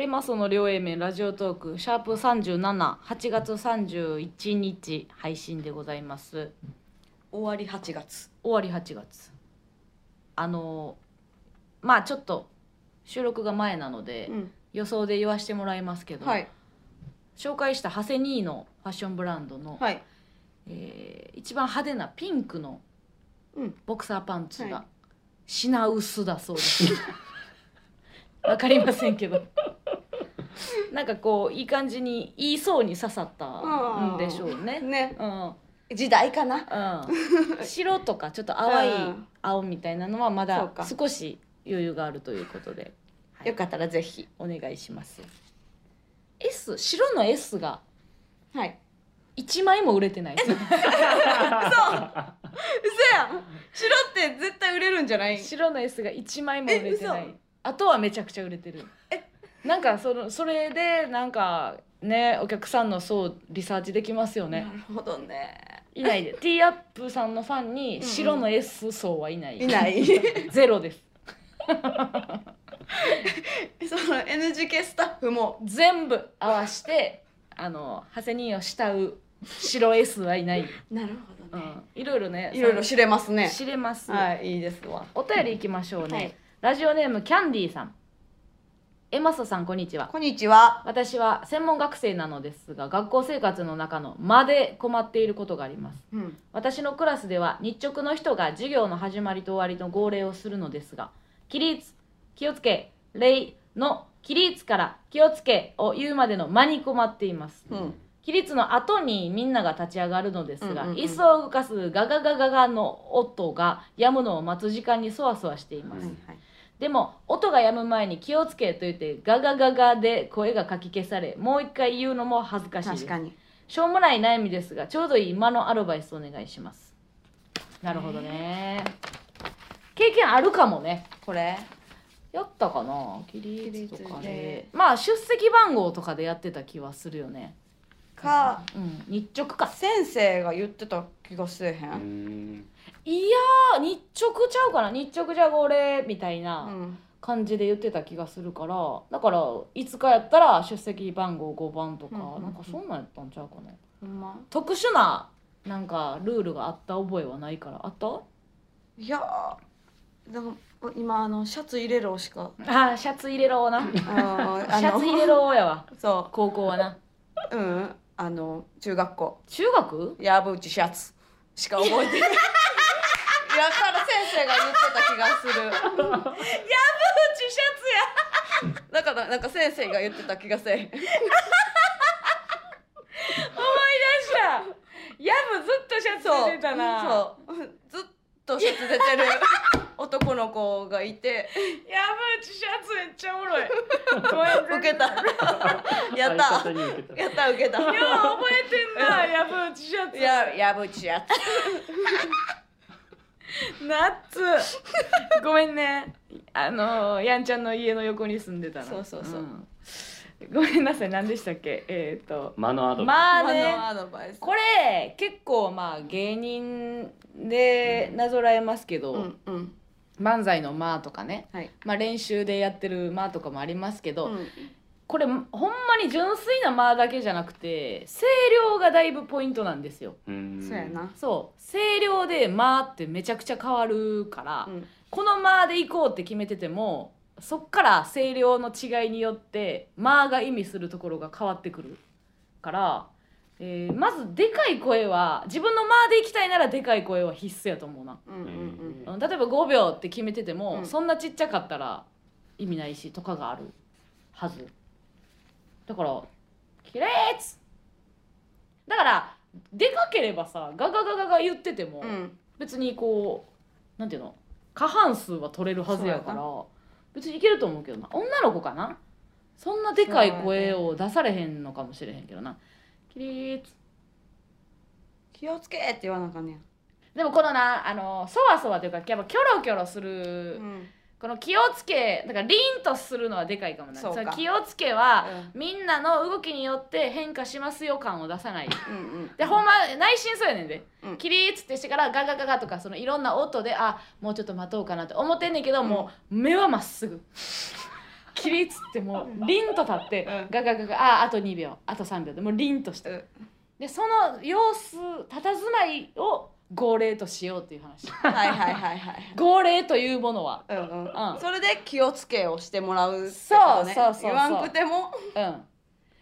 エマソの両 A 面ラジオトークシャープ378月31日配信でございます。終わり8月。終わり8月。あのまあちょっと収録が前なので、うん。予想で言わしてもらいますけど、はい。紹介したハセニーのファッションブランドの、はい。えー一番派手なピンクのうん。ボクサーパンツはが品薄だそうです。わかりませんけどなんかこういい感じに言いそうに刺さったんでしょうね。ね。うん。時代かな。うん、白とかちょっと淡いうん。青みたいなのはまだ少し余裕があるということで、はい。よかったらぜひ。お願いします。S 白の S がはい。1枚も売れてない。ですよ嘘やん。白って絶対売れるんじゃない？白の S が1枚も売れてなえいあとはめちゃくちゃ売れてるなんかそのそれでなんかねお客さんの層リサーチできますよね。なるほどね。いないで。T アップさんのファンに白の S 層はいない、いない。ゼロです。その NGK スタッフも。全部合わしてあの長谷兄を慕う白 S はいない、なるほどね。うん、いろいろねいろいろ知れますね。知れます、はいいいですわ。お便りいきましょうね、はい。ラジオネームキャンディーさんエマソさんこんにちは。こんにちは。私は専門学生なのですが学校生活の中の間で困っていることがあります。うん。私のクラスでは日直の人が授業の始まりと終わりの号令をするのですが起立気をつけ礼の起立から気をつけを言うまでの間に困っています。うん。起立の後にみんなが立ち上がるのですが、うんうんうん。椅子を動かすガガガガガの音が止むのを待つ時間にそわそわしています、はいでも音が止む前に気をつけと言ってガガガガで声がかき消されもう一回言うのも恥ずかしいです。確かに。しょうもない悩みですがちょうどいい間のアドバイスお願いします。なるほどね。経験あるかもね。これ。やったかな？起立とかででまあ出席番号とかでやってた気はするよねかうん日直か。先生が言ってた気がせえへうんん。いやー日直ちゃうかな。日直じゃこれみたいなうん。感じで言ってた気がするから。だからいつかやったら出席番号5番とか、うんうんうん。なんかそんなんやったんちゃうかな。ほんま。特殊ななんかルールがあった覚えはないから。あった？いやーでも今あのシャツ入れろしか。あシャツ入れろな。シあのャツ入れろやわ。そ高校はな。ううんあの中学校。中学？やぶちシャツ。しか覚えてない。やから先生が言ってた気がする。うちシャツや。だからなんか先生が言ってた気がせえ思い出した。ヤブずっとシャツ出てたな。そう。ずっとシャツ出てる男の子がいて。ヤブチシャツめっちゃおもろい。ごめん 受けた。やった。やった受けた。よう覚えてんな。ヤブチシャツ。ややぶちシャツ。ナッツごめんね。あのやんちゃんの家の横に住んでたの。そうそうそう。ん。ごめんなさい。何でしたっけ？えっ、と。間のアドバイまあね。のアドバイス。これ結構まあ芸人でなぞらえますけど、うんうん漫才の間とかね、はい。まあ、練習でやってる間とかもありますけど、うん。これほんまに純粋な間だけじゃなくて声量がだいぶポイントなんですよ。そうやな。そう。声量で間ってめちゃくちゃ変わるから、うん。この間で行こうって決めててもそっから声量の違いによって間が意味するところが変わってくるから、えーまずでかい声は自分の間で行きたいならでかい声は必須やと思うな、うんうんうん。うん例えば5秒って決めてても、うん。そんなちっちゃかったら意味ないしとかがあるはず。だから「起立!」だからでかければさガガガガガ言ってても、うん。別にこうなんていうの過半数は取れるはずやからそ別にいけると思うけどな。女の子かな？そんなでかい声を出されへんのかもしれへんけどな起立気をつけって言わなあかんねや。でもこのなあのそわそわというかやっぱキョロキョロする、うん。この気をつけだから凛とするのはでかいかもな。そう気をつけは、みんなの動きによって変化しますよ感を出さない。うんうんでほんま内心そうやねんで。うん。起立ってしてからガガガガとかそのいろんな音であもうちょっと待とうかなって思ってんねんけど、もう目はまっすぐ起立ってもう凛と立って、うん。ガガガガああと2秒あと3秒でもう凛としてうん。でその様子佇まいを号令としようっていう話。はいはいはいはい 号令というものは。うんうん。うん。それで気をつけをしてもらうね。そうそうそう。言わんくても。うん。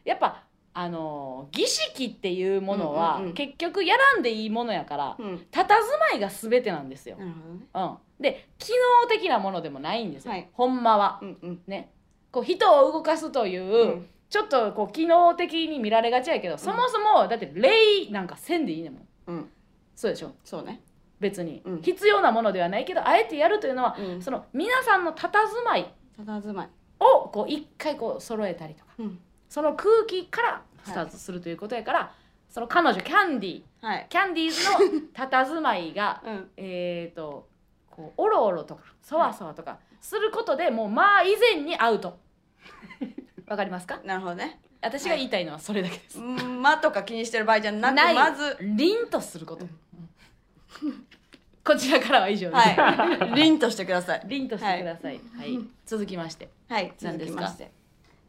やっぱあのー儀式っていうものは、うんうんうん。結局やらんでいいものやからうん。佇まいが全てなんですよ、なるほどね。うん、で機能的なものでもないんですよ、はい。ほんまは。うんうん。ねこう人を動かすという、うん。ちょっとこう機能的に見られがちやけどそもそもだって礼なんかせんでいいねんもん。うん。そうでしょ？そうね。別に、うん。必要なものではないけどあえてやるというのは、うん。その皆さんの佇まい佇まい。をこう一回こう揃えたりとかうん。その空気からスタートするということやから、その彼女キャンディー。はい。キャンディーズの佇まいが うん。えっとこうおろおろとかそわそわとかすることでもうまあ以前にアウトわかりますか？なるほどね。私が言いたいのはそれだけです、うん間とか気にしてる場合じゃなくない。まず。凛とすること、こちらからは以上です、はい。凛としてください。凛としてください、はい。続きまして。はい続何ですか？きまして。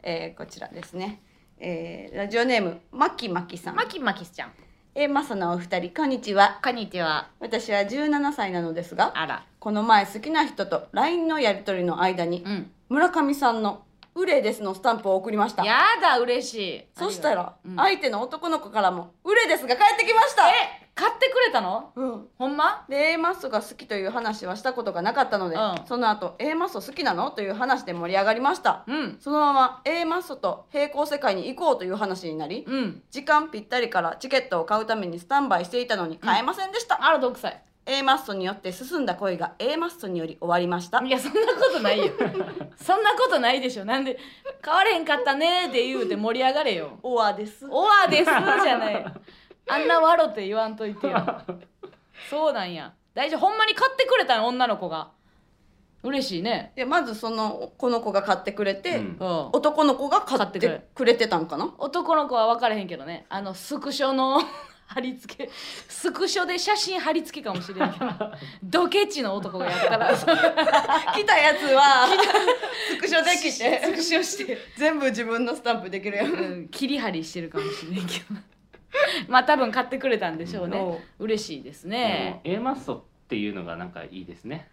えーこちらですね。えーラジオネームまきまきさん。マキマキスちゃん。えーマサのお二人こんにちは。こんにちは。私は17歳なのですがあら。この前好きな人と LINE のやり取りの間にうん。村上さんの「うれです」のスタンプを送りました。やだ嬉しい。そしたら、う。ん。相手の男の子からも「うれです」が返ってきました。え買ってくれたの？うん。ほんま？で A マッソが好きという話はしたことがなかったので、うん。その後 A マッソ好きなの？という話で盛り上がりました。うん。そのまま A マッソと平行世界に行こうという話になりうん。時間ぴったりからチケットを買うためにスタンバイしていたのに買えませんでした、あらどくさい A マッソによって進んだ恋が A マッソにより終わりました。いやそんなことないよ。そんなことないでしょ。なんで変われへんかったねって言うて盛り上がれよ。オアです。おわですじゃない。あんなわろって言わんといてよ。そうなんや。大丈夫。ほんまに買ってくれたの女の子が。嬉しいね。でまずそのこの子が買ってくれて、うん。うん男の子が買っ買ってくれ。てくれてたんかな？男の子は分からへんけどね。あのスクショの貼り付け。スクショで写真貼り付けかもしれんけど。ドケチの男がやったら。来たやつは。スクショできスてクショして。全部自分のスタンプできるやん。うん、切り張りしてるかもしれんけど。まあ多分買ってくれたんでしょうね。おう嬉しいですね。A マッソっていうのがなんかいいですね。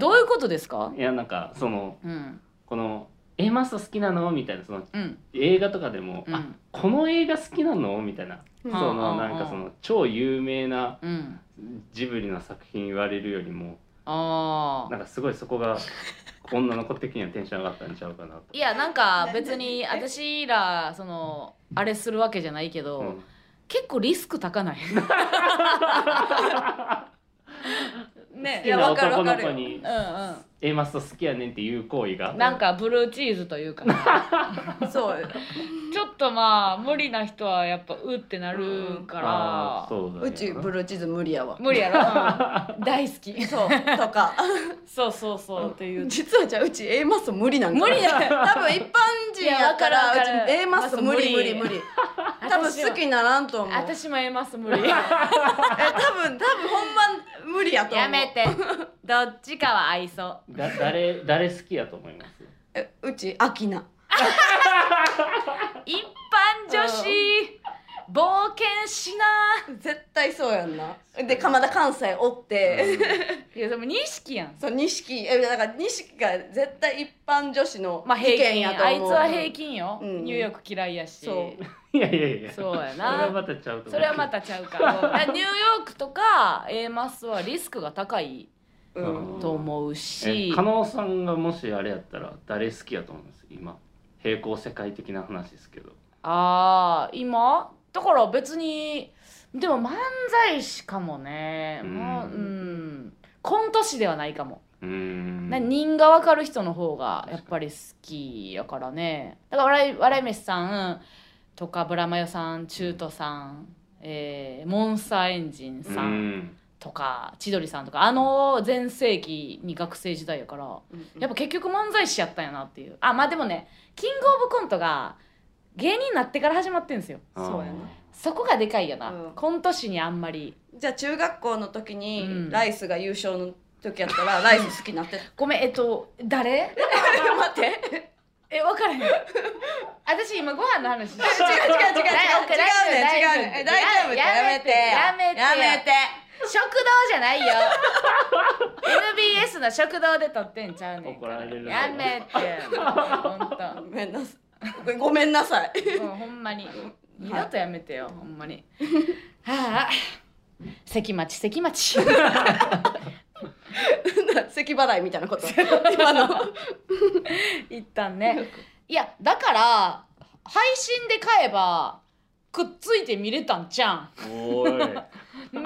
どういうことですか？いやなんかそのうん。この A マッソ好きなの？みたいなそのうん。映画とかでも、うん。あこの映画好きなの？みたいな、うん。そのうんなんかその超有名なうん。ジブリの作品言われるよりもああなんかすごいそこが女の子的にはテンション上がったんちゃうかなと。いやなんか別に私らそのあれするわけじゃないけど、うん。結構リスク高ない。ね好きなわかるわかる男の子にうんうん「A マスト好きやねん」っていう行為が？なんかブルーチーズというか。そう。ちょっとまあ無理な人はやっぱうってなるから、そううちブルーチーズ無理やわ。無理やろ、うん。大好き。そうとか。そうそうそう。っていう実はじゃあうち A マッソ無理なんか無理だ多分一般人やからいやわかるわかるうち A マッソ無理無理無理多分好きにならんと思う。え私も言えます無理。多分多分ほんま無理やと思う。やめて。どっちかは合いそうだ誰誰好きやと思います？えうちアキナ。一般女子冒険しな。絶対そうやんな。で鎌田関西おって、いやでも錦やん。そう錦。えだから錦が絶対一般女子のまあ意平均。見やと思うあいつは平均よ、うん。ニューヨーク嫌いやし。そう。いやいやいや。そうやそれはなまたちゃうと思うそれはまたちゃうから。だからニューヨークとか A マスはリスクが高いうん。と思うえし加納さんがもしあれやったら誰好きやと思います？今。平行世界的な話ですけど。あー今？だから別にでも漫才師かもね。うん。まあうん。コント師ではないかも、うーん。な人が分かる人の方がやっぱり好きやからね。だから笑い笑い飯さんとかブラマヨさん中途さん、えーモンスターエンジンさうん。んとか千鳥さんとかあの全盛期に学生時代やからやっぱ結局漫才師やったんやなっていう。あまあでもねキングオブコントが芸人になってから始まってんですよ。そうやな。そこがでかいよな、うん。コント師にあんまり。じゃあ中学校の時うん。にライスが優勝の時やったら ライス好きになって。たごめんえっと誰？待って。え分からへん。私今ご飯の話して違う違う違う違う。違う違うね違うねえ大丈夫ややめてやめて。やめて。食堂じゃないよ。NBS の食堂で撮ってんちゃうねんから。怒られるやめて。ほんと。ごめんなさい ごめんなさい。もうほんまに。二度とやめてよほんまに。はあ。関町関町。咳払いみたいなこと。今の。一旦ね。いやだから配信で買えばくっついて見れたんちゃおい。ん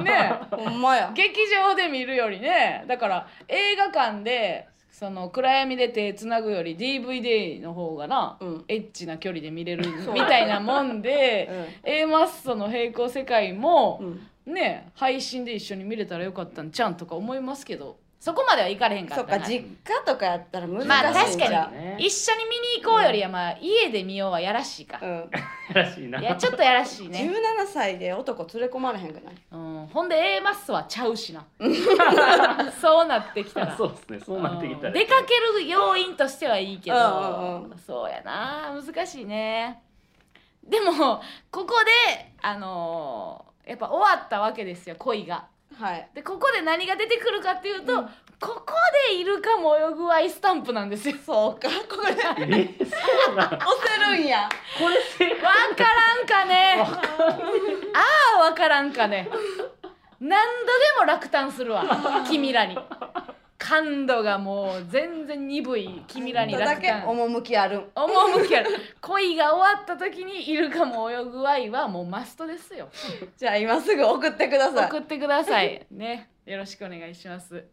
ねえ。ほんまや。劇場で見るよりね。だから映画館でその暗闇で手つなぐより DVD の方がな、うん。エッチな距離で見れる みたいなもんで、A マッソの平行世界もう、ん。ね配信で一緒に見れたらよかったんちゃうんとか思いますけどそこまではいかれへんかったな。そっか実家とかやったら難しいんまあ確かに。一緒に見に行こうよりはまあ家で見ようはやらしいか、うん。らしいな。いやちょっとやらしいね、17歳で男連れ込まれへんくない？うん、ほんで A マッソはちゃうしな。そうなってきたら。そうですね。そうなってきたら。うん。出かける要因としてはいいけど、うんうんうそうやな。難しいね。でもここであのーやっぱ終わったわけですよ恋がはい。でここで何が出てくるかっていうと、うん。ここでイルカも泳ぐアイスタンプなんですよ。そうか。これ押えそうなんせるんや。これ正解。わからんかね。ああわからんかね。何度でも落胆するわ。君らに感度がもう全然鈍い君らにだけ趣ある。趣ある。恋が終わった時にイルカも泳ぐ愛はもうマストですよ。じゃあ今すぐ送ってください。送ってください。ね。よろしくお願いします